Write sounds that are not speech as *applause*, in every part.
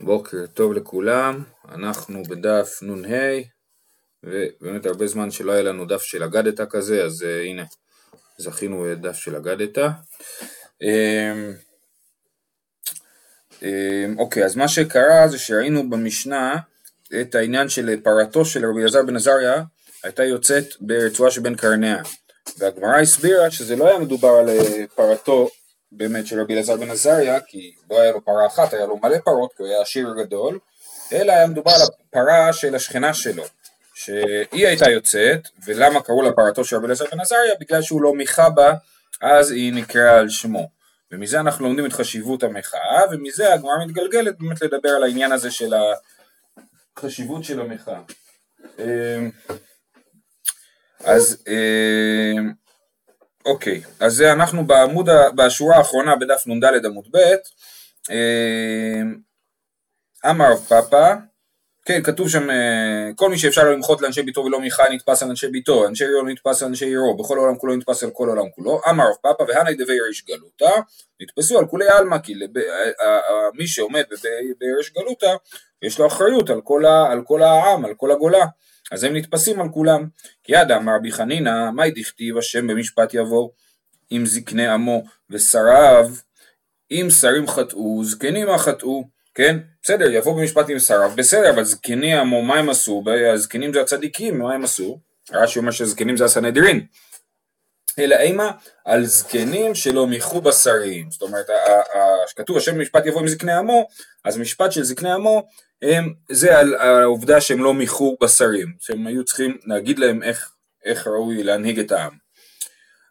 בוקר טוב לכולם, אנחנו בדף נ"ה ובאמת הרבה זמן שלא היה לנו דף של אגדתא כזה אז uh, הנה זכינו בדף של אגדתא. Um, um, אוקיי אז מה שקרה זה שראינו במשנה את העניין של פרתו של רבי אלעזר בן עזריה הייתה יוצאת ברצועה שבין קרניה והגמרא הסבירה שזה לא היה מדובר על אה, פרתו באמת של רבי אלעזר בן עזריה, כי לא היה לו פרה אחת, היה לו מלא פרות, כי הוא היה עשיר גדול, אלא היה מדובר על הפרה של השכנה שלו, שהיא הייתה יוצאת, ולמה קראו לה פרתו של רבי אלעזר בן עזריה? בגלל שהוא לא מיכה בה, אז היא נקראה על שמו. ומזה אנחנו לומדים את חשיבות המחאה, ומזה הגמרא מתגלגלת באמת לדבר על העניין הזה של החשיבות של המחאה. אמ, אז אמ, אוקיי, אז זה אנחנו בעמוד, בשורה האחרונה בדף נ"ד עמוד ב', אמ, אמר רב פאפא, כן, כתוב שם, אה, כל מי שאפשר לו למחות לאנשי ביתו ולא מיכה נתפס על אנשי ביתו, אנשי עירו נתפס על אנשי עירו, בכל העולם כולו נתפס על כל העולם כולו, אמר רב פאפא והנאי דבי ריש גלותא, נתפסו על כולי עלמא, כי לב, מי שעומד בריש גלותא, יש לו אחריות על כל העם, על כל הגולה. אז הם נתפסים על כולם. כי יד אמר רבי חנינא, מאי דכתיב השם במשפט יבוא עם זקני עמו ושריו, אם שרים חטאו, זקנים מה חטאו, כן? בסדר, יבוא במשפט עם שריו, בסדר, אבל זקני עמו, מה הם עשו? הזקנים זה הצדיקים, מה הם עשו? רש"י אומר שזקנים זה הסנהדרין. אלא אימה על זקנים שלא מיחו בשרים. זאת אומרת, כתוב השם במשפט יבוא עם זקני עמו, אז משפט של זקני עמו הם, זה על העובדה שהם לא מיחו בשרים, שהם היו צריכים להגיד להם איך, איך ראוי להנהיג את העם.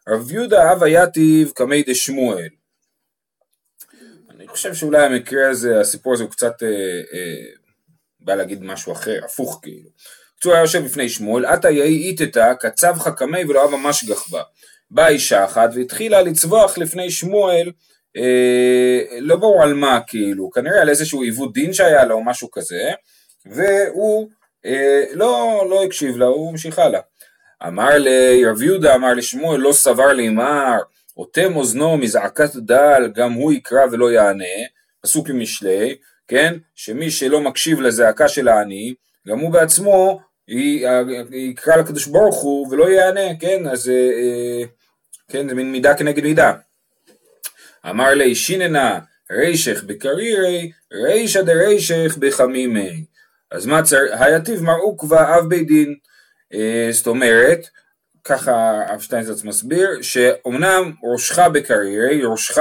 רב יהודה אב היתיב קמי דשמואל. אני חושב שאולי המקרה הזה, הסיפור הזה הוא קצת אה, אה, בא להגיד משהו אחר, הפוך כאילו. הוא היה יושב בפני שמואל, עתה יהי איתתה קצב חכמי ולא אבא משגח בה. באה אישה אחת והתחילה לצווח לפני שמואל אה, לא ברור על מה כאילו, כנראה על איזשהו עיוות דין שהיה לו או משהו כזה, והוא אה, לא, לא הקשיב לה, הוא המשיך הלאה. אמר לרב יהודה, אמר לשמואל, לא סבר לימר, אוטם אוזנו מזעקת דל, גם הוא יקרא ולא יענה, פסוק ממשלי, כן, שמי שלא מקשיב לזעקה של העני, גם הוא בעצמו יקרא לקדוש ברוך הוא ולא יענה, כן, אז אה, כן, זה מין מידה כנגד מידה. אמר לי שיננה רישך בקרירי רישא דרישך בחמימי. אז מה צריך, היתיב מר עוקבא אב בית דין. אה, זאת אומרת ככה אב שטיינזרץ מסביר שאומנם ראשך בקרירי ראשך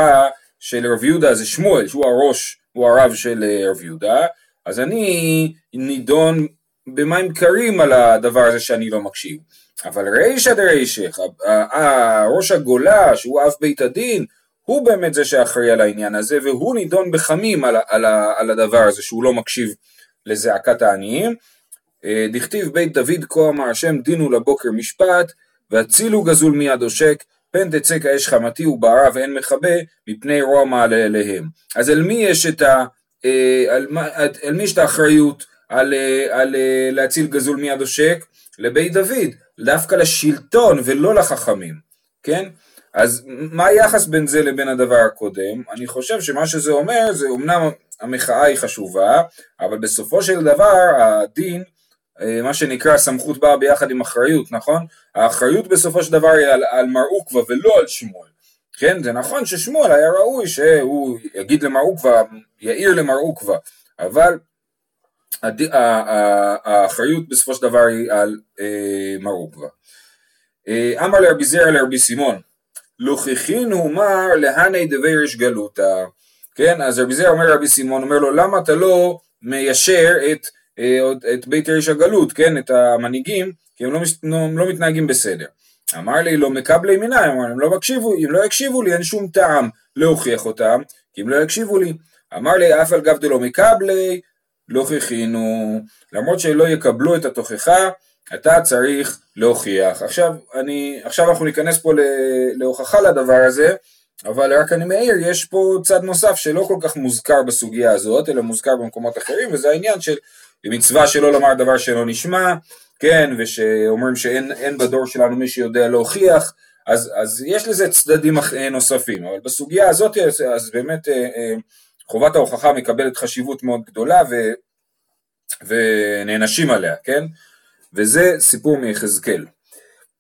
של רב יהודה זה שמואל שהוא הראש הוא הרב של אה, רב יהודה אז אני נידון במים קרים על הדבר הזה שאני לא מקשיב. אבל רישא דרישך ראש הגולה שהוא אב בית הדין הוא באמת זה שאחראי על העניין הזה, והוא נידון בחמים על, על, על הדבר הזה, שהוא לא מקשיב לזעקת העניים. אה, דכתיב בית דוד כה אמר השם диנו לבוקר משפט, והצילו גזול מיד עושק, פן תצא כאש חמתי ובערה ואין מכבה, מפני רוע מעלה אליהם. אז על מי יש את ה... אה, על, על מי יש את האחריות על, אה, על להציל גזול מיד עושק? לבית דוד, דווקא לשלטון ולא לחכמים, כן? אז מה היחס בין זה לבין הדבר הקודם? אני חושב שמה שזה אומר זה אמנם המחאה היא חשובה, אבל בסופו של דבר הדין, אה, מה שנקרא הסמכות באה ביחד עם אחריות, נכון? האחריות בסופו של דבר היא על, על מר עוקווה ולא על שמואל. כן, זה נכון ששמואל היה ראוי שהוא יגיד למר עוקווה, יעיר למר עוקווה, אבל הד... האחריות בסופו של דבר היא על אה, מר עוקווה. אה, אמר לרבי זרע לרבי סימון, לוכיחינו מר להני דבריש גלותא. כן, אז רבי זר אומר רבי סימון, אומר לו, למה אתה לא מיישר את, אה, את בית ריש הגלות, כן, את המנהיגים, כי הם לא, לא, לא מתנהגים בסדר. אמר לי, לא מקבלי מיני, אמר, הם לא יקשיבו, אם לא יקשיבו לי, אין שום טעם להוכיח אותם, כי אם לא יקשיבו לי. אמר לי, אף על גב דלא מקבלי, לא כיכינו, למרות שלא יקבלו את התוכחה, אתה צריך להוכיח. עכשיו, אני, עכשיו אנחנו ניכנס פה להוכחה לדבר הזה, אבל רק אני מעיר, יש פה צד נוסף שלא כל כך מוזכר בסוגיה הזאת, אלא מוזכר במקומות אחרים, וזה העניין של מצווה שלא לומר דבר שלא נשמע, כן, ושאומרים שאין בדור שלנו מי שיודע להוכיח, אז, אז יש לזה צדדים נוספים, אבל בסוגיה הזאת אז באמת אה, אה, חובת ההוכחה מקבלת חשיבות מאוד גדולה ו, ונענשים עליה, כן? וזה סיפור מיחזקאל.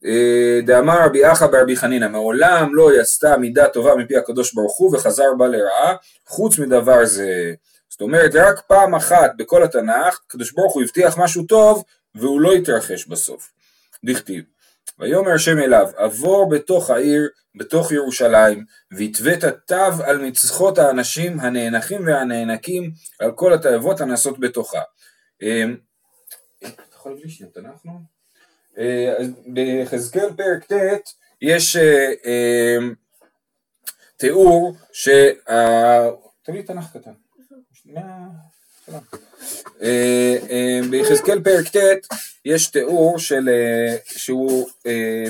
אה, דאמר רבי אחא ברבי חנינא, מעולם לא יעשתה מידה טובה מפי הקדוש ברוך הוא וחזר בה לרעה, חוץ מדבר זה. זאת אומרת, רק פעם אחת בכל התנ"ך, הקדוש ברוך הוא הבטיח משהו טוב, והוא לא התרחש בסוף. דכתיב. ויאמר השם אליו, עבור בתוך העיר, בתוך ירושלים, והתווית תו על מצחות האנשים הנאנחים והנאנקים, על כל התאבות הנעשות בתוכה. יכול להביא שנייה תנ"ך, אה, ביחזקאל פרק ט' יש אה, אמ, תיאור ש... תביא תנ"ך קטן. אה, ביחזקאל פרק ט' יש תיאור של שהוא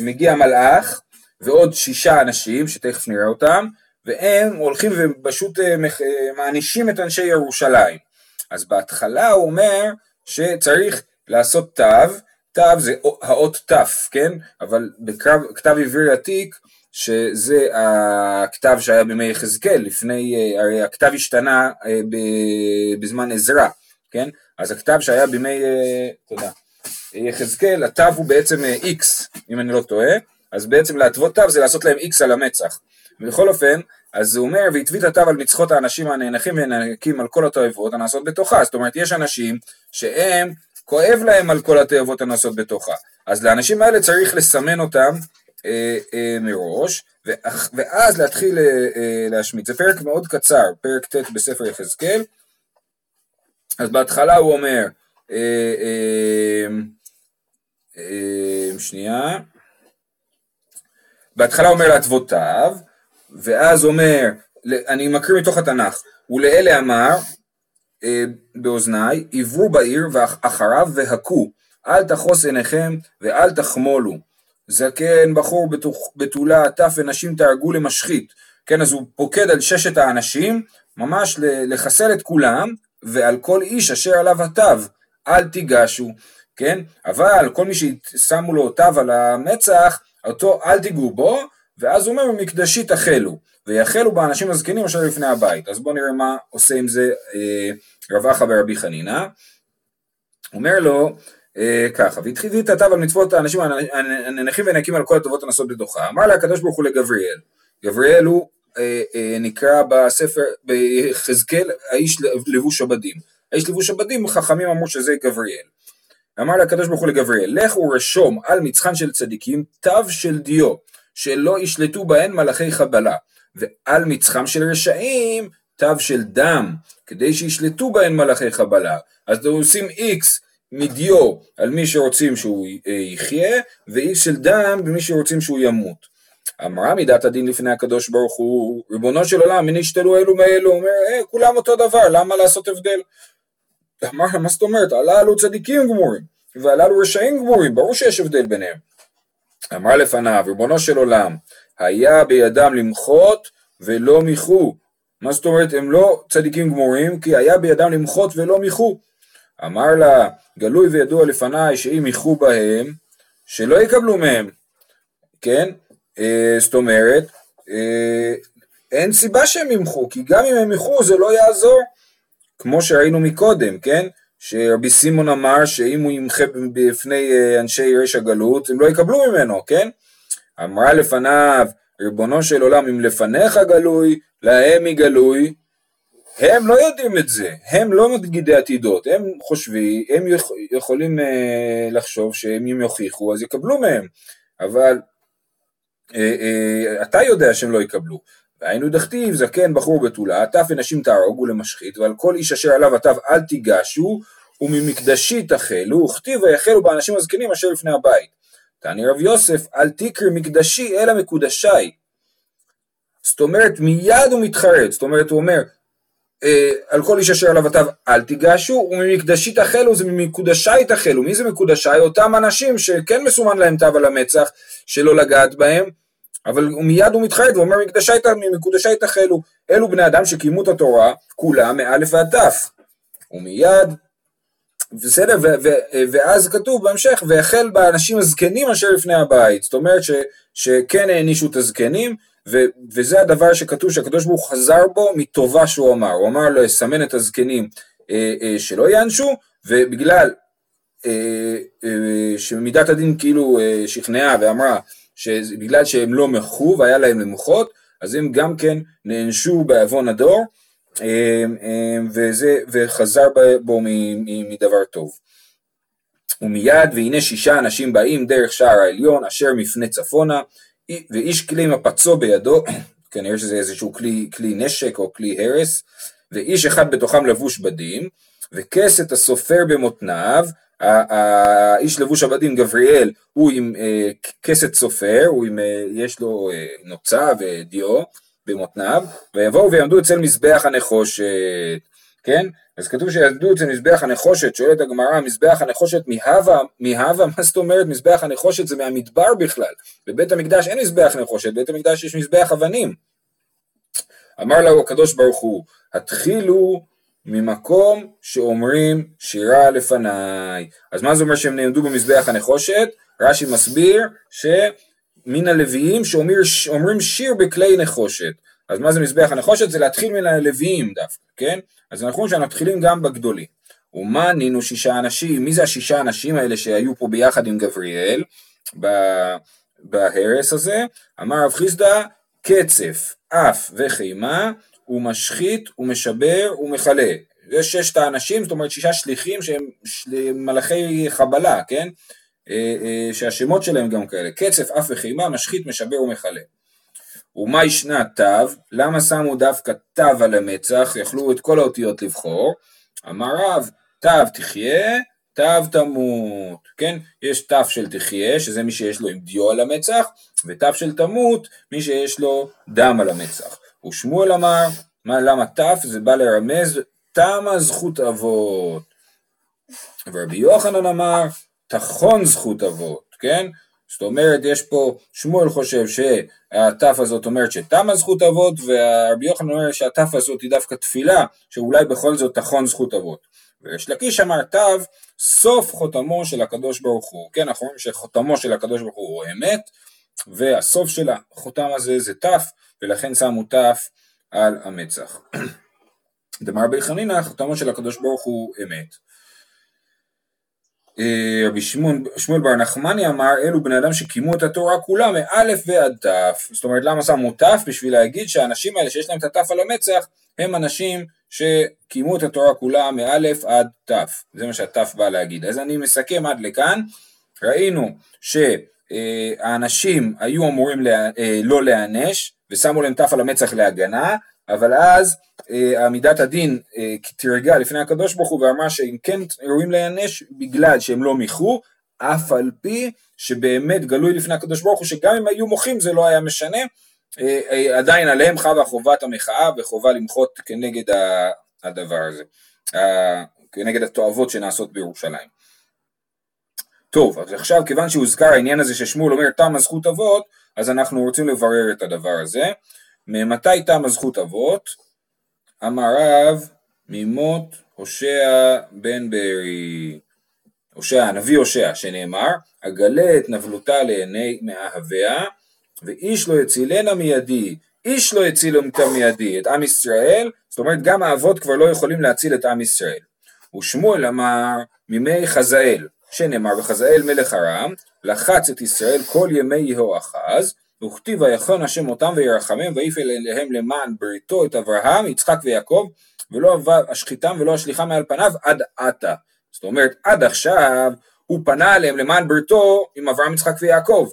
מגיע מלאך ועוד שישה אנשים שתכף נראה אותם והם הולכים ופשוט מענישים את אנשי ירושלים. אז בהתחלה הוא אומר שצריך לעשות תו תו זה האות ת', כן? אבל בכתב עברי עתיק, שזה הכתב שהיה בימי יחזקאל, לפני, אה, הרי הכתב השתנה אה, בזמן עזרא, כן? אז הכתב שהיה בימי, אה, תודה, יחזקאל, התו הוא בעצם X, אם אני לא טועה, אז בעצם להתוות תו זה לעשות להם X על המצח. בכל אופן, אז הוא אומר, והתווית התו על מצחות האנשים הנאנחים ונאנקים על כל התועבות הנעשות בתוכה. זאת אומרת, יש אנשים שהם כואב להם על כל התאבות הנעשות בתוכה. אז לאנשים האלה צריך לסמן אותם אה, אה, מראש, ואז להתחיל אה, אה, להשמיט. זה פרק מאוד קצר, פרק ט' בספר יחזקאל. אז בהתחלה הוא אומר, אה, אה, אה, שנייה, בהתחלה אומר להתוות תו, ואז אומר, אני מקריא מתוך התנ"ך, ולאלה אמר, אה, באוזניי, עברו בעיר ואחריו והכו, אל תחוס עיניכם ואל תחמולו. זקן, בחור בתולה, טף ונשים תהרגו למשחית. כן, אז הוא פוקד על ששת האנשים, ממש לחסל את כולם, ועל כל איש אשר עליו התו, אל תיגשו, כן? אבל כל מי ששמו לו תו על המצח, אותו אל תיגעו בו, ואז הוא אומר, מקדשי תחלו, ויחלו באנשים הזקנים אשר לפני הבית. אז בואו נראה מה עושה עם זה אה, רב אחא ברבי חנינא. אומר לו, אה, ככה, והתחיל התו על מצוות האנשים הנכים ונקים על כל הטובות הנעשות בתוכה. אמר לה הקדוש ברוך הוא לגבריאל, גבריאל הוא אה, נקרא בספר, ביחזקאל, האיש לבוש הבדים. האיש לבוש הבדים, חכמים אמרו שזה גבריאל. אמר לקדוש ברוך הוא לגבריאל, לך ורשום על מצחן של צדיקים תו של דיו, שלא ישלטו בהן מלאכי חבלה, ועל מצחם של רשעים תו של דם, כדי שישלטו בהן מלאכי חבלה. אז עושים איקס מדיו על מי שרוצים שהוא אה, יחיה, ואיקס של דם במי שרוצים שהוא ימות. אמרה מידת הדין לפני הקדוש ברוך הוא, ריבונו של עולם, מי נשתלו אלו מאלו, אומר, אה, כולם אותו דבר, למה לעשות הבדל? אמר, מה זאת אומרת, הללו צדיקים גמורים, והללו רשעים גמורים, ברור שיש הבדל ביניהם. אמר לפניו, ריבונו של עולם, היה בידם למחות ולא מיחו. מה זאת אומרת, הם לא צדיקים גמורים, כי היה בידם למחות ולא מיחו. אמר לה, גלוי וידוע לפניי שאם מיחו בהם, שלא יקבלו מהם. כן? אה, זאת אומרת, אה, אין סיבה שהם ימחו, כי גם אם הם ימחו זה לא יעזור. כמו שראינו מקודם, כן? שרבי סימון אמר שאם הוא ימחה בפני אה, אנשי רש הגלות, הם לא יקבלו ממנו, כן? אמרה לפניו, ריבונו של עולם, אם לפניך גלוי, להם היא גלוי, הם לא יודעים את זה, הם לא מגידי עתידות, הם חושבים, הם יכולים אה, לחשוב שאם הם יוכיחו אז יקבלו מהם, אבל אה, אה, אתה יודע שהם לא יקבלו. והיינו דכתיב זקן בחור בתולה, טף ונשים תהרוגו למשחית, ועל כל איש אשר עליו עטף אל תיגשו, וממקדשי תחלו, וכתיב ויחלו באנשים הזקנים אשר לפני הבית. תעני רב יוסף, אל תקרא מקדשי אלא מקודשי. זאת אומרת, מיד הוא מתחרט, זאת אומרת, הוא אומר, אה, על כל איש אשר עליו עטף אל תיגשו, וממקדשי תחלו זה ממקודשי תחלו. מי זה מקודשי? אותם אנשים שכן מסומן להם תו על המצח, שלא לגעת בהם, אבל מיד הוא מתחרט ואומר מקודשי תחלו, אלו בני אדם שקיימו את התורה כולם מאלף ועד תף. ומיד, בסדר, ואז כתוב בהמשך, והחל באנשים הזקנים אשר לפני הבית, זאת אומרת ש- שכן הענישו את הזקנים, ו, וזה הדבר שכתוב שהקדוש ברוך הוא חזר בו מטובה שהוא אמר, הוא אמר לו לסמן את הזקנים אה, אה, שלא יענשו, ובגלל אה, אה, שמידת הדין כאילו אה, שכנעה ואמרה שבגלל שהם לא מחו והיה להם למוחות, אז הם גם כן נענשו בעוון הדור, וזה, וחזר בו מדבר טוב. ומיד והנה שישה אנשים באים דרך שער העליון אשר מפנה צפונה ואיש כלי מפצו בידו, *coughs* כנראה שזה איזשהו כלי, כלי נשק או כלי הרס, ואיש אחד בתוכם לבוש בדים, וכסת הסופר במותניו, האיש לבוש הבדים גבריאל הוא עם אה, כסת סופר, הוא עם, אה, יש לו אה, נוצה ודיו במותניו, ויבואו ויעמדו אצל מזבח הנחושת, כן? אז כתוב שיעמדו אצל מזבח הנחושת, שואלת הגמרא, מזבח הנחושת מהווה, מהווה, מה זאת אומרת מזבח הנחושת זה מהמדבר בכלל, בבית המקדש אין מזבח נחושת, בבית המקדש יש מזבח אבנים. אמר לו הקדוש ברוך הוא, התחילו ממקום שאומרים שירה לפניי. אז מה זה אומר שהם נעמדו במזבח הנחושת? רש"י מסביר שמן הלוויים שאומרים שיר בכלי נחושת. אז מה זה מזבח הנחושת? זה להתחיל מן הלוויים דווקא, כן? אז אנחנו שאנחנו מתחילים גם בגדולים. ומה נינו שישה אנשים? מי זה השישה אנשים האלה שהיו פה ביחד עם גבריאל בהרס הזה? אמר רב חיסדא קצף, אף וחימה ומשחית ומשבר ומכלה. זה ששת האנשים, זאת אומרת שישה שליחים שהם מלאכי חבלה, כן? אה, אה, שהשמות שלהם גם כאלה, קצף, אף וחימה, משחית, משבר ומכלה. ומה ישנה תו? למה שמו דווקא תו על המצח? יכלו את כל האותיות לבחור. אמר רב, תו תחיה, תו תמות, כן? יש תו של תחיה, שזה מי שיש לו עם דיו על המצח, ותו של תמות, מי שיש לו דם על המצח. ושמואל אמר, מה, למה תף? זה בא לרמז, תמה זכות אבות. ורבי יוחנן אמר, תחון זכות אבות, כן? זאת אומרת, יש פה, שמואל חושב שהתף הזאת אומרת שתמה זכות אבות, ורבי יוחנן אומר שהתף הזאת היא דווקא תפילה, שאולי בכל זאת תחון זכות אבות. ויש לקיש אמר תו, סוף חותמו של הקדוש ברוך הוא. כן, אנחנו רואים שחותמו של הקדוש ברוך הוא הוא אמת, והסוף של החותם הזה זה תף, ולכן שמו תף על המצח. *clears throat* דמר בי חנינא, חותמו של הקדוש ברוך הוא אמת. אה, רבי שמואל בר נחמני אמר אלו בני אדם שקיימו את התורה כולה מאלף ועד תף. זאת אומרת למה שמו תף? בשביל להגיד שהאנשים האלה שיש להם את התף על המצח הם אנשים שקיימו את התורה כולה מאלף עד תף. זה מה שהתף בא להגיד. אז אני מסכם עד לכאן. ראינו שהאנשים היו אמורים אה, לא להיענש ושמו להם תף על המצח להגנה אבל אז אה, עמידת הדין אה, תרגע לפני הקדוש ברוך הוא ואמר שהם כן ראויים להיענש בגלל שהם לא מיחו, אף על פי שבאמת גלוי לפני הקדוש ברוך הוא שגם אם היו מוחים זה לא היה משנה, אה, עדיין עליהם חבה חובת המחאה וחובה למחות כנגד הדבר הזה, כנגד התועבות שנעשות בירושלים. טוב, אז עכשיו כיוון שהוזכר העניין הזה ששמואל אומר תם הזכות אבות, אז אנחנו רוצים לברר את הדבר הזה. ממתי תם הזכות אבות? אמר רב ממות הושע בן בארי. הושע, הנביא הושע, שנאמר, אגלה את נבלותה לעיני מאהביה, ואיש לא יצילנה מידי, איש לא יציל אותה מידי, את עם ישראל, זאת אומרת גם האבות כבר לא יכולים להציל את עם ישראל. ושמואל אמר מימי חזאל, שנאמר וחזאל מלך ארם, לחץ את ישראל כל ימי יהואחז, וכתיב ויחון השם אותם וירחמם ויפעל אליהם למען בריתו את אברהם, יצחק ויעקב, ולא אשחיתם ולא אשליחם מעל פניו עד עתה. זאת אומרת, עד עכשיו הוא פנה אליהם למען בריתו עם אברהם, יצחק ויעקב,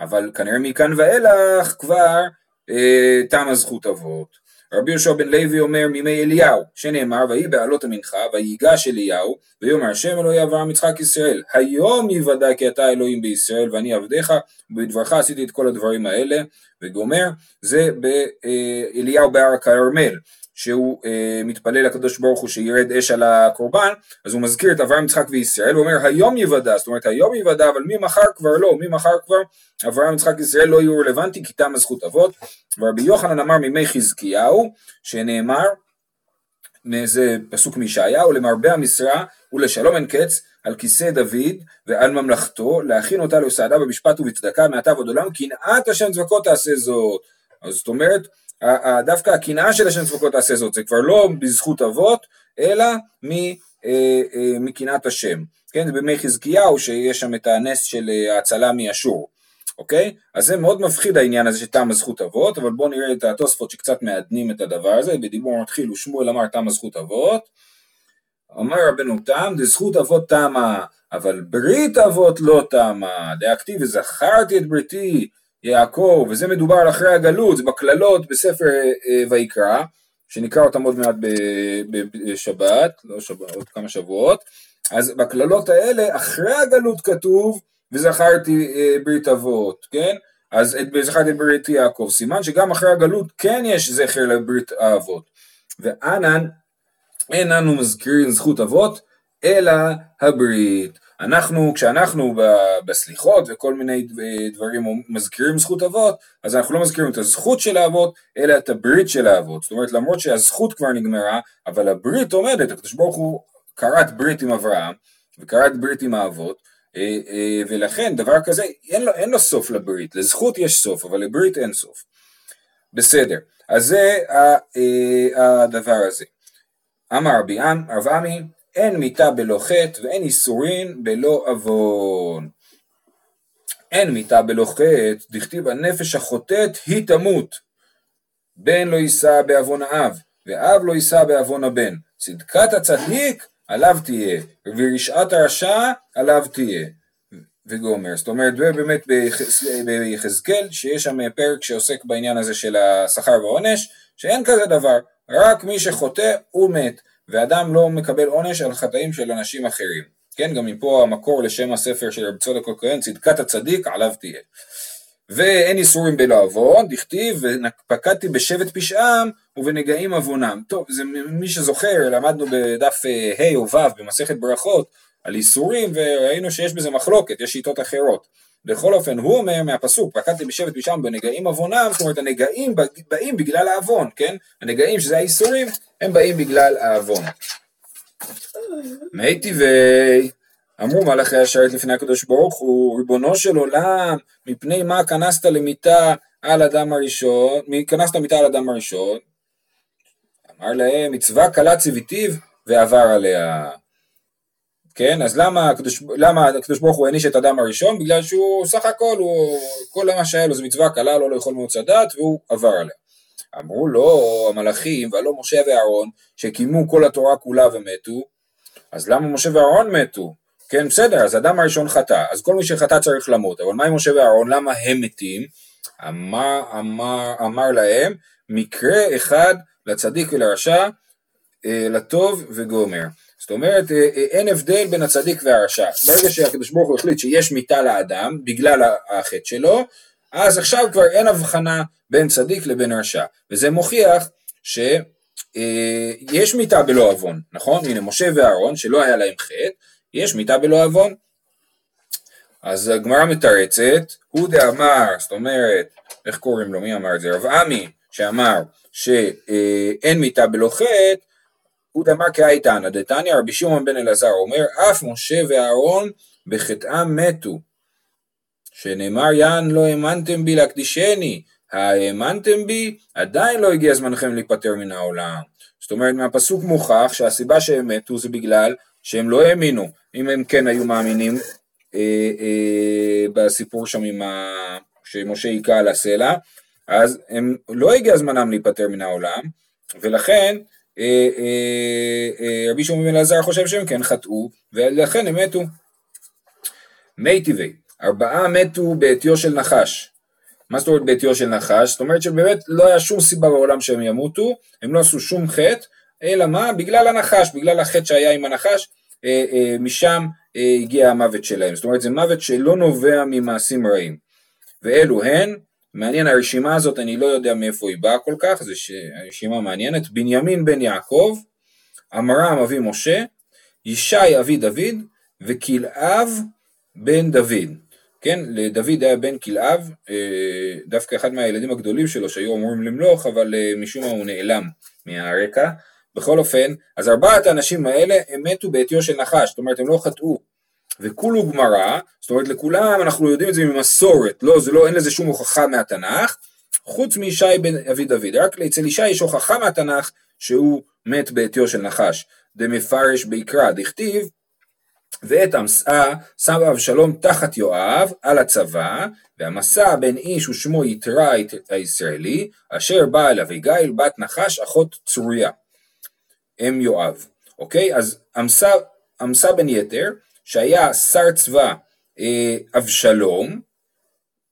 אבל כנראה מכאן ואילך כבר אה, תם הזכות אבות. רבי יהושע בן לוי אומר מימי אליהו, שנאמר ויהי בעלות המנחה ויגש אליהו ויאמר השם אלוהי אברהם יצחק ישראל היום יוודא כי אתה אלוהים בישראל ואני עבדיך ובדברך עשיתי את כל הדברים האלה. וגומר זה באליהו בהר הכרמל שהוא אה, מתפלל לקדוש ברוך הוא שירד אש על הקורבן, אז הוא מזכיר את אברהם, יצחק וישראל, הוא אומר היום יוודע, זאת אומרת היום יוודע, אבל ממחר כבר לא, ממחר כבר אברהם, יצחק וישראל לא יהיו רלוונטי, כי תם הזכות אבות, ורבי יוחנן אמר מימי חזקיהו, שנאמר, זה פסוק מישעיהו, למרבה המשרה ולשלום אין קץ, על כיסא דוד ועל ממלכתו, להכין אותה לסעדה במשפט ובצדקה מעתה ועד עולם, קנאת השם צבקות תעשה זאת. אז זאת אומרת, דווקא הקנאה של השם צבקות תעשה זאת, זה כבר לא בזכות אבות, אלא אה, מקנאת השם. כן, זה בימי חזקיהו שיש שם את הנס של ההצלה מאשור. אוקיי? אז זה מאוד מפחיד העניין הזה שתם הזכות אבות, אבל בואו נראה את התוספות שקצת מעדנים את הדבר הזה, בדיבור מתחיל ושמואל אמר תם הזכות אבות, אמר רבנו תם, דזכות אבות תמה, אבל ברית אבות לא תמה, דאקטיב וזכרתי את בריתי יעקב, וזה מדובר על אחרי הגלות, זה בקללות בספר אה, ויקרא, שנקרא אותם עוד מעט בשבת, לא שבת, עוד כמה שבועות, אז בקללות האלה, אחרי הגלות כתוב, וזכרתי אה, ברית אבות, כן? אז זכרתי ברית יעקב, סימן שגם אחרי הגלות כן יש זכר לברית האבות. ואנן, אין אנו מזכירים זכות אבות, אלא הברית. אנחנו, כשאנחנו בסליחות וכל מיני דברים מזכירים זכות אבות, אז אנחנו לא מזכירים את הזכות של האבות, אלא את הברית של האבות. זאת אומרת, למרות שהזכות כבר נגמרה, אבל הברית עומדת, הקדוש ברוך הוא כרת ברית עם אברהם, וכרת ברית עם האבות, אה, אה, ולכן דבר כזה אין לו, אין לו סוף לברית, לזכות יש סוף אבל לברית אין סוף. בסדר, אז זה אה, הדבר הזה. אמר רבי רב עמי אין מיתה בלא חטא ואין איסורין בלא עוון. אין מיתה בלא חטא, דכתיב הנפש החוטאת היא תמות. בן לא יישא בעוון האב, ואב לא יישא בעוון הבן. צדקת הצדיק עליו תהיה, ורשעת הרשע עליו תהיה. וגומר, זאת אומרת זה באמת ביחזקאל שיש שם פרק שעוסק בעניין הזה של השכר והעונש שאין כזה דבר, רק מי שחוטא הוא מת ואדם לא מקבל עונש על חטאים של אנשים אחרים, כן גם מפה המקור לשם הספר של רב צודק הכהן צדקת הצדיק עליו תהיה ואין איסורים בלא עוון, דכתיב, ופקדתי בשבט פשעם ובנגעים עוונם. טוב, זה מי שזוכר, למדנו בדף אה, ה' או ו' במסכת ברכות על איסורים, וראינו שיש בזה מחלוקת, יש שיטות אחרות. בכל אופן, הוא אומר מהפסוק, פקדתי בשבט פשעם ובנגעים עוונם, זאת אומרת הנגעים באים בגלל העוון, כן? הנגעים שזה האיסורים, הם באים בגלל העוון. מי טבעי אמרו מלאכי השרת לפני הקדוש ברוך הוא, ריבונו של עולם, מפני מה כנסת למיטה על אדם הראשון, כנסת מיטה על אדם הראשון? אמר להם, מצווה קלה ציוויתיו ועבר עליה. כן, אז למה הקדוש, למה הקדוש ברוך הוא העניש את אדם הראשון? בגלל שהוא סך הכל, הוא, כל מה שהיה לו זה מצווה קלה, לא לאכול מעוץ הדת, והוא עבר עליה. אמרו לו המלאכים, והלא משה ואהרון, שקיימו כל התורה כולה ומתו, אז למה משה ואהרון מתו? כן, בסדר, אז אדם הראשון חטא, אז כל מי שחטא צריך למות, אבל מה עם משה ואהרון, למה הם מתים? אמר, אמר, אמר להם, מקרה אחד לצדיק ולרשע, אה, לטוב וגומר. זאת אומרת, אה, אה, אין הבדל בין הצדיק והרשע. ברגע שהקדוש ברוך הוא החליט שיש מיתה לאדם, בגלל החטא שלו, אז עכשיו כבר אין הבחנה בין צדיק לבין רשע. וזה מוכיח שיש מיתה בלא עוון, נכון? הנה, משה ואהרון, שלא היה להם חטא, יש מיתה בלא עוון. אז הגמרא מתרצת, הוא דאמר, זאת אומרת, איך קוראים לו, מי אמר את זה? רב עמי, שאמר שאין מיתה בלא חטא, הוא דאמר כאייתנא, דתניא רבי שמעון בן אלעזר אומר, אף משה ואהרון בחטאם מתו, שנאמר יען לא האמנתם בי להקדישני, האמנתם בי, עדיין לא הגיע זמנכם להיפטר מן העולם. זאת אומרת, מהפסוק מוכח שהסיבה שהם מתו זה בגלל שהם לא האמינו, אם הם כן היו מאמינים אה, אה, בסיפור שם עם ה... שמשה היכה על הסלע, אז הם לא הגיע זמנם להיפטר מן העולם, ולכן רבי שמעון בן אלעזר חושב שהם כן חטאו, ולכן הם מתו. מי טבעי, ארבעה מתו בעטיו של נחש. מה זאת אומרת בעטיו של נחש? זאת אומרת שבאמת לא היה שום סיבה בעולם שהם ימותו, הם לא עשו שום חטא, אלא מה? בגלל הנחש, בגלל החטא שהיה עם הנחש, אה, אה, משם אה, הגיע המוות שלהם. זאת אומרת זה מוות שלא נובע ממעשים רעים. ואלו הן, מעניין הרשימה הזאת, אני לא יודע מאיפה היא באה כל כך, זו רשימה מעניינת, בנימין בן יעקב, עמרם אבי משה, ישי אבי דוד, וכלאב בן דוד. כן, לדוד היה בן כלאב, דווקא אחד מהילדים הגדולים שלו שהיו אמורים למלוך, אבל משום מה הוא נעלם מהרקע. בכל אופן, אז ארבעת האנשים האלה הם מתו בעטיו של נחש, זאת אומרת הם לא חטאו. וכולו גמרא, זאת אומרת לכולם אנחנו יודעים את זה ממסורת, לא, זה לא, אין לזה שום הוכחה מהתנ"ך, חוץ מישי בן אבי דוד, רק אצל ישי יש הוכחה מהתנ"ך שהוא מת בעטיו של נחש. דמפרש ביקרא, דכתיב ואת המסעה שם אבשלום תחת יואב על הצבא, והמסע בין איש ושמו יתרה הישראלי, אשר בא אל אביגיל בת נחש אחות צרויה, אם יואב. אוקיי? אז המסע בן יתר, שהיה שר צבא אה, אבשלום,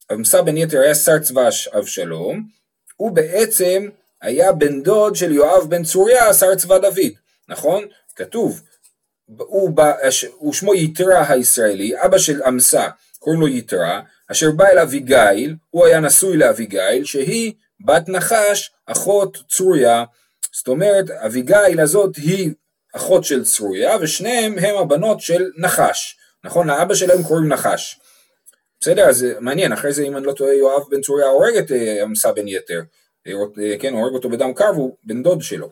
המסע בן יתר היה שר צבא אבשלום, הוא בעצם היה בן דוד של יואב בן צוריה, שר צבא דוד, נכון? כתוב, הוא, בא, הוא שמו יתרה הישראלי, אבא של אמסה, קוראים לו יתרה, אשר בא אל אביגיל, הוא היה נשוי לאביגיל, שהיא בת נחש, אחות צרויה, זאת אומרת, אביגיל הזאת היא אחות של צרויה, ושניהם הם הבנות של נחש, נכון? לאבא שלהם קוראים נחש. בסדר? אז מעניין, אחרי זה אם אני לא טועה, יואב בן צוריה הורג את אה, בן יתר, אה, אה, כן, הורג אותו בדם קר והוא בן דוד שלו.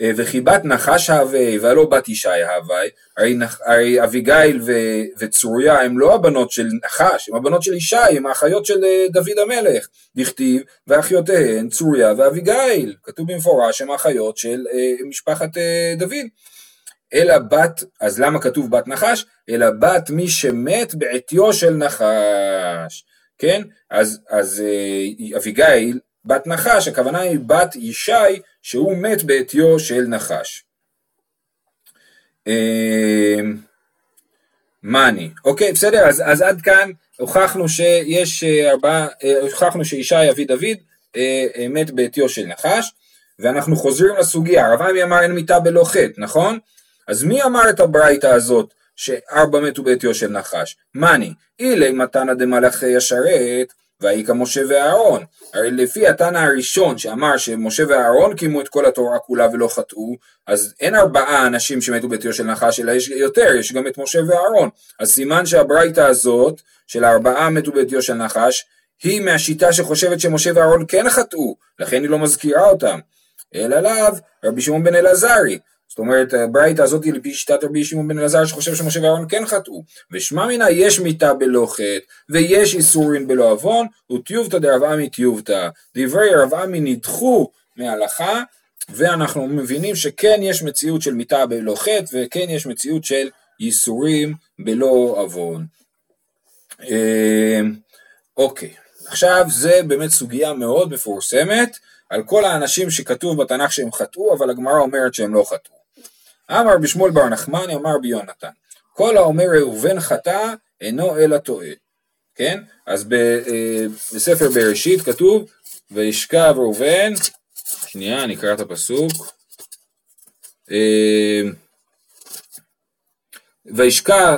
אה, וחיבת נחש הווי והלא בת ישי הווי, הרי, הרי אביגיל ו, וצוריה הם לא הבנות של נחש, הם הבנות של ישי, הם האחיות של אה, דוד המלך, דכתיב ואחיותיהן צוריה ואביגיל, כתוב במפורש הם האחיות של אה, משפחת אה, דוד. אלא בת, אז למה כתוב בת נחש? אלא בת מי שמת בעטיו של נחש, כן? אז, אז אה, אביגיל בת נחש, הכוונה היא בת ישי שהוא מת בעטיו של נחש. מאני, אמ, אוקיי בסדר אז, אז עד כאן הוכחנו שיש אה, ארבעה, אה, הוכחנו שישי אבי דוד אה, מת בעטיו של נחש ואנחנו חוזרים לסוגיה, הרב עמי אמר אין מיתה בלא חטא, נכון? אז מי אמר את הברייתא הזאת שארבע מתו בעטיו של נחש? מאני, אילי מתנא דמלאכי ישרת ויהי כמשה ואהרון. הרי לפי התנא הראשון שאמר שמשה ואהרון קיימו את כל התורה כולה ולא חטאו, אז אין ארבעה אנשים שמתו בתיאור של נחש, אלא יש יותר, יש גם את משה ואהרון. אז סימן שהברייתא הזאת, של הארבעה מתו בתיאור של נחש, היא מהשיטה שחושבת שמשה ואהרון כן חטאו, לכן היא לא מזכירה אותם. אלא לאו רבי שמעון בן אלעזרי, זאת אומרת, הברייתא הזאת היא לפי שיטת רבי שמעון בן אלעזר שחושב שמשה ואהרון כן חטאו. ושמע מינה יש מיתה בלא חטא, ויש איסורין בלא עוון, וטיובתא דרב עמי טיובתא. דברי רב עמי נדחו מהלכה, ואנחנו מבינים שכן יש מציאות של מיתה בלא חטא, וכן יש מציאות של ייסורים בלא עוון. אמ, אוקיי, עכשיו זה באמת סוגיה מאוד מפורסמת. על כל האנשים שכתוב בתנ"ך שהם חטאו, אבל הגמרא אומרת שהם לא חטאו. אמר בשמואל בר נחמני, אמר ביונתן, כל האומר ראובן חטא אינו אלא טועה, כן? אז ב, אה, בספר בראשית כתוב, וישכב ראובן, שנייה, אני אקרא את הפסוק, אה, וישכב,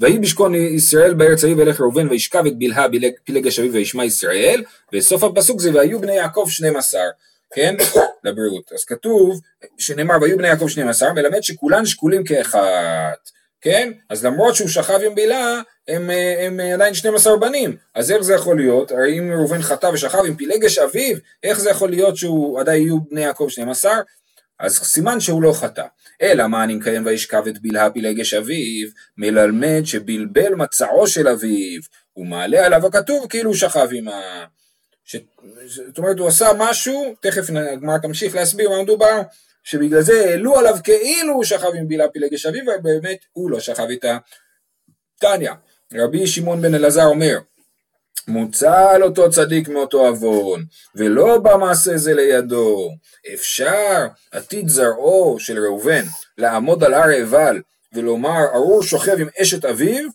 ויהי בשכון ישראל בארץ ההיא וילך ראובן וישכב את בלהה פילג השביב וישמע ישראל, וסוף הפסוק זה והיו בני יעקב 12. כן? לבריאות. אז כתוב, שנאמר ויהיו בני יעקב 12, מלמד שכולן שקולים כאחת, כן? אז למרות שהוא שכב עם בילה, הם, הם, הם עדיין 12 בנים, אז איך זה יכול להיות? הרי אם ראובן חטא ושכב עם פילגש אביו, איך זה יכול להיות שהוא עדיין יהיו בני יעקב 12? אז סימן שהוא לא חטא. אלא מה אני מקיים וישכב את בלהה פילגש אביו, מלמד שבלבל מצעו של אביו, ומעלה עליו הכתוב כאילו הוא שכב עם ה... ש... זאת אומרת הוא עשה משהו, תכף הגמרא תמשיך להסביר מה מדובר, שבגלל זה העלו עליו כאילו הוא שכב עם בילה פילגש אביו, ובאמת הוא לא שכב איתה. תניא, רבי שמעון בן אלעזר אומר, מוצא על אותו צדיק מאותו עוון, ולא במעשה זה לידו. אפשר עתיד זרעו של ראובן לעמוד על הר עיבל ולומר ארור שוכב עם אשת אביו,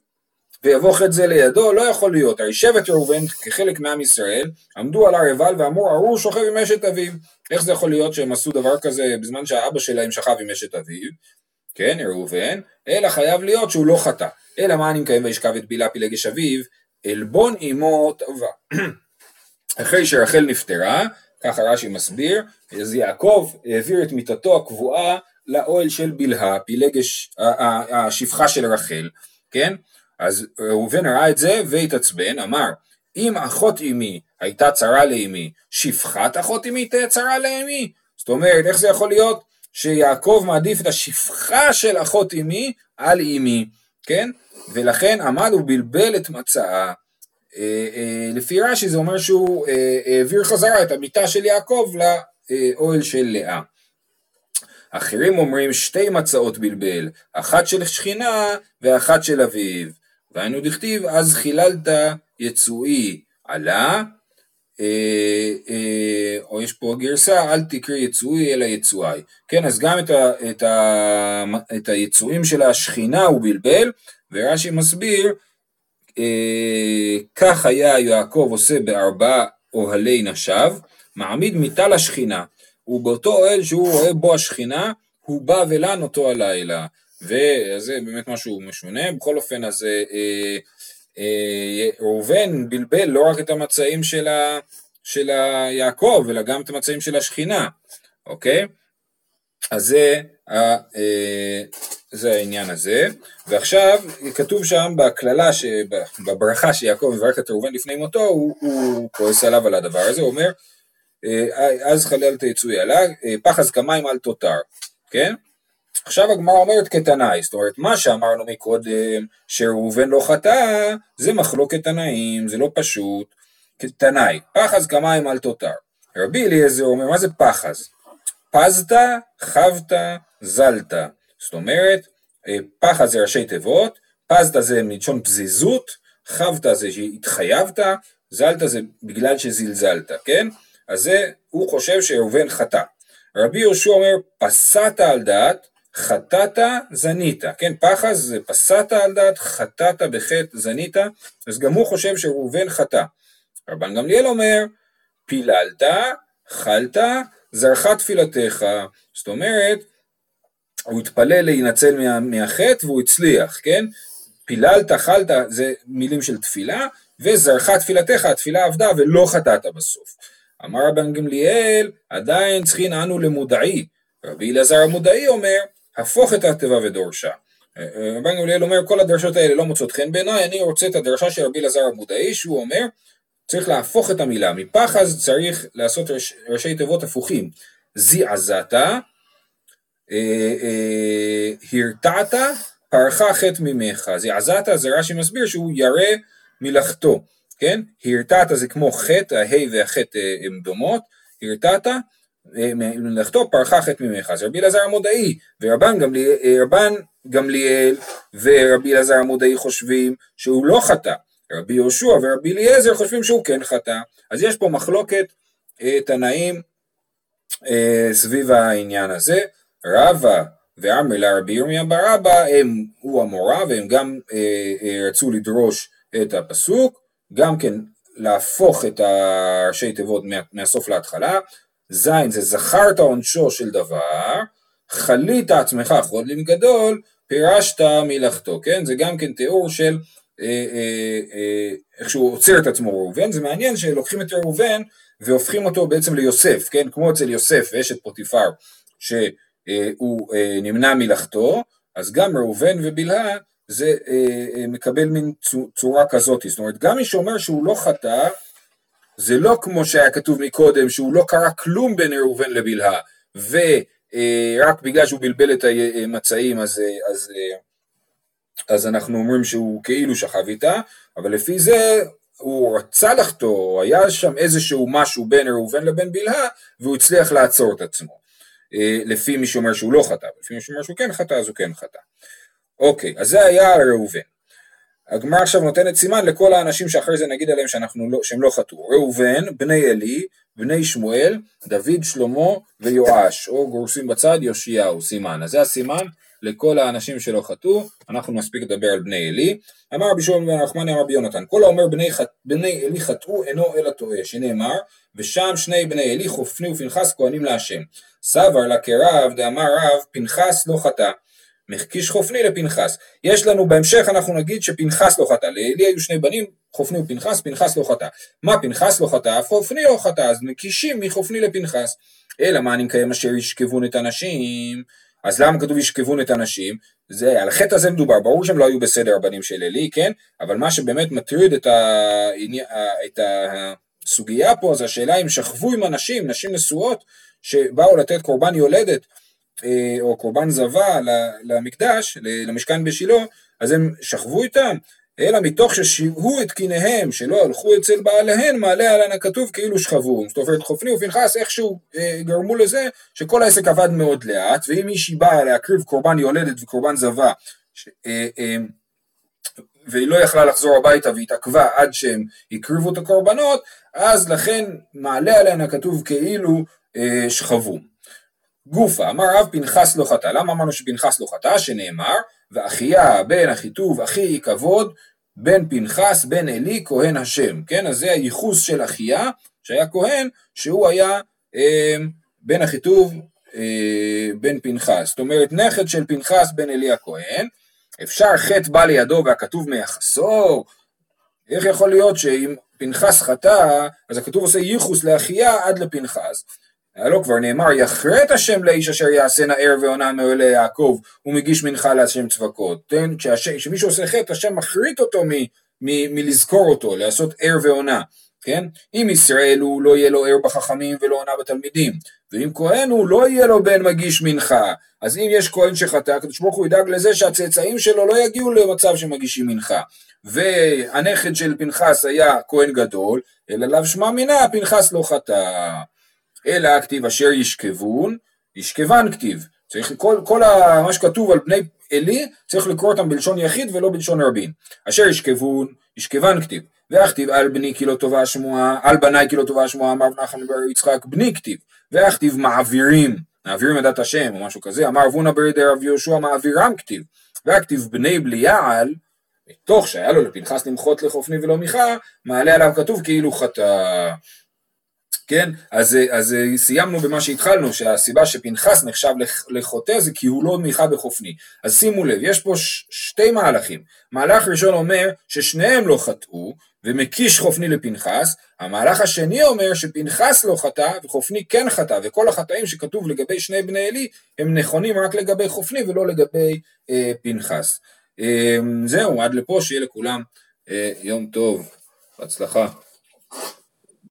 ויבוא חטא זה לידו, לא יכול להיות. הרי שבט ראובן כחלק מעם ישראל עמדו על הר עיבל ואמרו ארור שוכב עם אשת אביו. איך זה יכול להיות שהם עשו דבר כזה בזמן שהאבא שלהם שכב עם אשת אביו? כן, ראובן, אלא חייב להיות שהוא לא חטא. אלא מה אני מקיים וישכב את בילה פילגש אביו, עלבון אמו טובה. *clears throat* אחרי שרחל נפטרה, ככה רש"י מסביר, אז יעקב העביר את מיטתו הקבועה לאוהל של בלהה, פילגש, השפחה של רחל, כן? אז ראובן ראה את זה והתעצבן, אמר, אם אחות אמי הייתה צרה לאמי, שפחת אחות אמי תהיה צרה לאמי? זאת אומרת, איך זה יכול להיות שיעקב מעדיף את השפחה של אחות אמי על אמי, כן? ולכן עמד ובלבל את מצעה. לפי רש"י זה אומר שהוא העביר חזרה את המיטה של יעקב לאוהל של לאה. אחרים אומרים שתי מצעות בלבל, אחת של שכינה ואחת של אביו. והיינו דכתיב אז חיללת יצואי עלה, אה, אה, או יש פה גרסה אל תקרא יצואי אלא יצואי. כן, אז גם את, ה, את, ה, את היצואים של השכינה הוא בלבל, ורש"י מסביר אה, כך היה יעקב עושה בארבע אוהלי נשיו, מעמיד מיטה לשכינה, ובאותו אוהל שהוא רואה בו השכינה, הוא בא ולן אותו הלילה. וזה באמת משהו משונה, בכל אופן אז אה, אה, ראובן בלבל לא רק את המצעים של, ה, של היעקב, אלא גם את המצעים של השכינה, אוקיי? אז זה, ה, אה, זה העניין הזה, ועכשיו כתוב שם בקללה, בברכה שיעקב מברך את ראובן לפני מותו, הוא, הוא כועס עליו על הדבר הזה, הוא אומר, אז חללת יצוי עלה, פחז כמים אל תותר, כן? עכשיו הגמרא אומרת כתנאי, זאת אומרת מה שאמרנו מקודם שראובן לא חטא זה מחלוקת תנאים, זה לא פשוט, כתנאי, פחז כמים אל תותר. רבי אליעזר אומר מה זה פחז? פזת, חבת, זלת, זאת אומרת אה, פחז זה ראשי תיבות, פזת זה מלשון פזיזות, חבת זה שהתחייבת, זלת זה בגלל שזלזלת, כן? אז זה, הוא חושב שראובן חטא. רבי יהושע אומר פסעת על דעת חטאת זנית, כן, פחז זה פסעת על דעת, חטאת בחטא זנית, אז גם הוא חושב שראובן חטא. רבן גמליאל אומר, פיללת, חלת, זרחה תפילתך, זאת אומרת, הוא התפלל להינצל מה, מהחטא והוא הצליח, כן? פיללת, חלת, זה מילים של תפילה, וזרחה תפילתך, התפילה עבדה ולא חטאת בסוף. אמר רבן גמליאל, עדיין צריכין אנו למודעי. רבי אלעזר המודעי אומר, הפוך את התיבה ודורשה. אה, אה, רבן גמליאל אומר כל הדרשות האלה לא מוצאות חן בעיניי, אני רוצה את הדרשה של רבי אלעזר המודעי שהוא אומר צריך להפוך את המילה, מפחז צריך לעשות ראש, ראשי תיבות הפוכים, זעזעת, אה, הרתעת, פרחה חטא ממך, זעזעת זה רש"י מסביר שהוא ירא מלאכתו, כן? הרתעת זה כמו חטא, הה' והחטא הן דומות, הרתעת מלאכתו פרחה חטא ממך. אז רבי אלעזר המודעי ורבן גמליאל, רבן גמליאל ורבי אלעזר המודעי חושבים שהוא לא חטא. רבי יהושע ורבי אליעזר חושבים שהוא כן חטא. אז יש פה מחלוקת אה, תנאים אה, סביב העניין הזה. רבא ואמר לרבי ירמיה בר אבא הם, הוא המורה והם גם אה, אה, רצו לדרוש את הפסוק, גם כן להפוך את הראשי תיבות מה, מהסוף להתחלה, זין זה זכרת עונשו של דבר, חלית עצמך חודלים גדול, פירשת מלאכתו, כן? זה גם כן תיאור של אה, אה, אה, איך שהוא עוצר את עצמו ראובן, זה מעניין שלוקחים את ראובן והופכים אותו בעצם ליוסף, כן? כמו אצל יוסף ואשת פוטיפר, שהוא נמנע מלאכתו, אז גם ראובן ובלהה זה מקבל מין צורה כזאת, זאת אומרת גם מי שאומר שהוא לא חטא זה לא כמו שהיה כתוב מקודם, שהוא לא קרא כלום בין ראובן לבלהה, ורק בגלל שהוא בלבל את המצעים אז, אז, אז אנחנו אומרים שהוא כאילו שכב איתה, אבל לפי זה הוא רצה לחתור, היה שם איזשהו משהו בין ראובן לבין בלהה, והוא הצליח לעצור את עצמו. לפי מי שאומר שהוא לא חטא, לפי מי שאומר שהוא כן חטא, אז הוא כן חטא. אוקיי, אז זה היה ראובן. הגמרא עכשיו נותנת סימן לכל האנשים שאחרי זה נגיד עליהם שאנחנו לא, שהם לא חטאו. ראובן, בני עלי, בני שמואל, דוד, שלמה ויואש, או גורסים בצד יאשיהו, סימן. אז זה הסימן לכל האנשים שלא חטאו, אנחנו מספיק לדבר על בני עלי. אמר רבי שמעון בן נחמני אמר רבי יונתן, כל האומר בני, חט, בני עלי חטאו אינו אלא טועה, שנאמר, ושם שני בני עלי חופני ופנחס כהנים להשם. סבר לה כרב דאמר רב, פנחס לא חטא. מקיש חופני לפנחס. יש לנו, בהמשך אנחנו נגיד שפנחס לא חטא, לאלי היו שני בנים, חופני ופנחס, פנחס לא חטא. מה פנחס לא חטא? אף חופני לא חטא, אז מקישים מחופני לפנחס. אלא מה אני מקיים אשר ישכבון את הנשים? אז למה כתוב ישכבון את הנשים? זה, על החטא הזה מדובר, ברור שהם לא היו בסדר הבנים של אלי, כן? אבל מה שבאמת מטריד את, ה... את הסוגיה פה זה השאלה אם שכבו עם הנשים, נשים נשואות, שבאו לתת קורבן יולדת או קורבן זבה למקדש, למשכן בשילה, אז הם שכבו איתם, אלא מתוך ששיבהו את קיניהם שלא הלכו אצל בעליהן מעלה עליהן הכתוב כאילו שכבו. זאת אומרת חופני ופנחס איכשהו אה, גרמו לזה שכל העסק עבד מאוד לאט ואם מישהי באה להקריב קורבן יולדת וקורבן זבה ש, אה, אה, והיא לא יכלה לחזור הביתה והתעכבה עד שהם הקריבו את הקורבנות אז לכן מעלה עליהן הכתוב כאילו אה, שכבו. גופה, אמר רב פנחס לא חטא, למה אמרנו שפנחס לא חטא? שנאמר, ואחיה בן אחיטוב אחי כבוד בן פנחס בן עלי כהן השם, כן? אז זה הייחוס של אחיה שהיה כהן שהוא היה אה, בן אחיטוב אה, בן פנחס, זאת אומרת נכד של פנחס בן עלי הכהן, אפשר חטא בא לידו והכתוב מייחסו, איך יכול להיות שאם פנחס חטא, אז הכתוב עושה ייחוס לאחיה עד לפנחס, הלא כבר נאמר יכרת השם לאיש אשר יעשה נער ועונה מעולה יעקב ומגיש מנחה להשם צבקות. כן? כשמישהו עושה חטא השם מחריט אותו מ, מ, מלזכור אותו, לעשות ער ועונה. כן? אם ישראל הוא לא יהיה לו ער בחכמים ולא עונה בתלמידים, ואם כהן הוא לא יהיה לו בן מגיש מנחה, אז אם יש כהן שחטא, הקדוש ברוך הוא ידאג לזה שהצאצאים שלו לא יגיעו למצב שמגישים מנחה. והנכד של פנחס היה כהן גדול, אלא לאו שמע מינה, פנחס לא חטא. אלא הכתיב אשר ישכבון, ישכבן כתיב. צריך כל, כל ה, מה שכתוב על בני עלי, צריך לקרוא אותם בלשון יחיד ולא בלשון רבים. אשר ישכבון, ישכבן כתיב. ואכתיב על בני כי לא טובה השמועה, על בניי כי לא טובה השמועה, אמר נחמן בר יצחק בני כתיב. ואכתיב מעבירים, מעבירים את דת השם או משהו כזה, אמר אבונה ברי רב יהושע מעבירם כתיב. והכתיב בני בליעל, מתוך שהיה לו לפנחס למחות לחופני ולא מיכה, מעלה עליו כתוב כאילו חטא. כן? אז, אז סיימנו במה שהתחלנו, שהסיבה שפנחס נחשב לחוטא זה כי הוא לא מיכה בחופני. אז שימו לב, יש פה ש- שתי מהלכים. מהלך ראשון אומר ששניהם לא חטאו, ומקיש חופני לפנחס, המהלך השני אומר שפנחס לא חטא וחופני כן חטא, וכל החטאים שכתוב לגבי שני בני עלי הם נכונים רק לגבי חופני ולא לגבי אה, פנחס. אה, זהו, עד לפה, שיהיה לכולם אה, יום טוב, בהצלחה.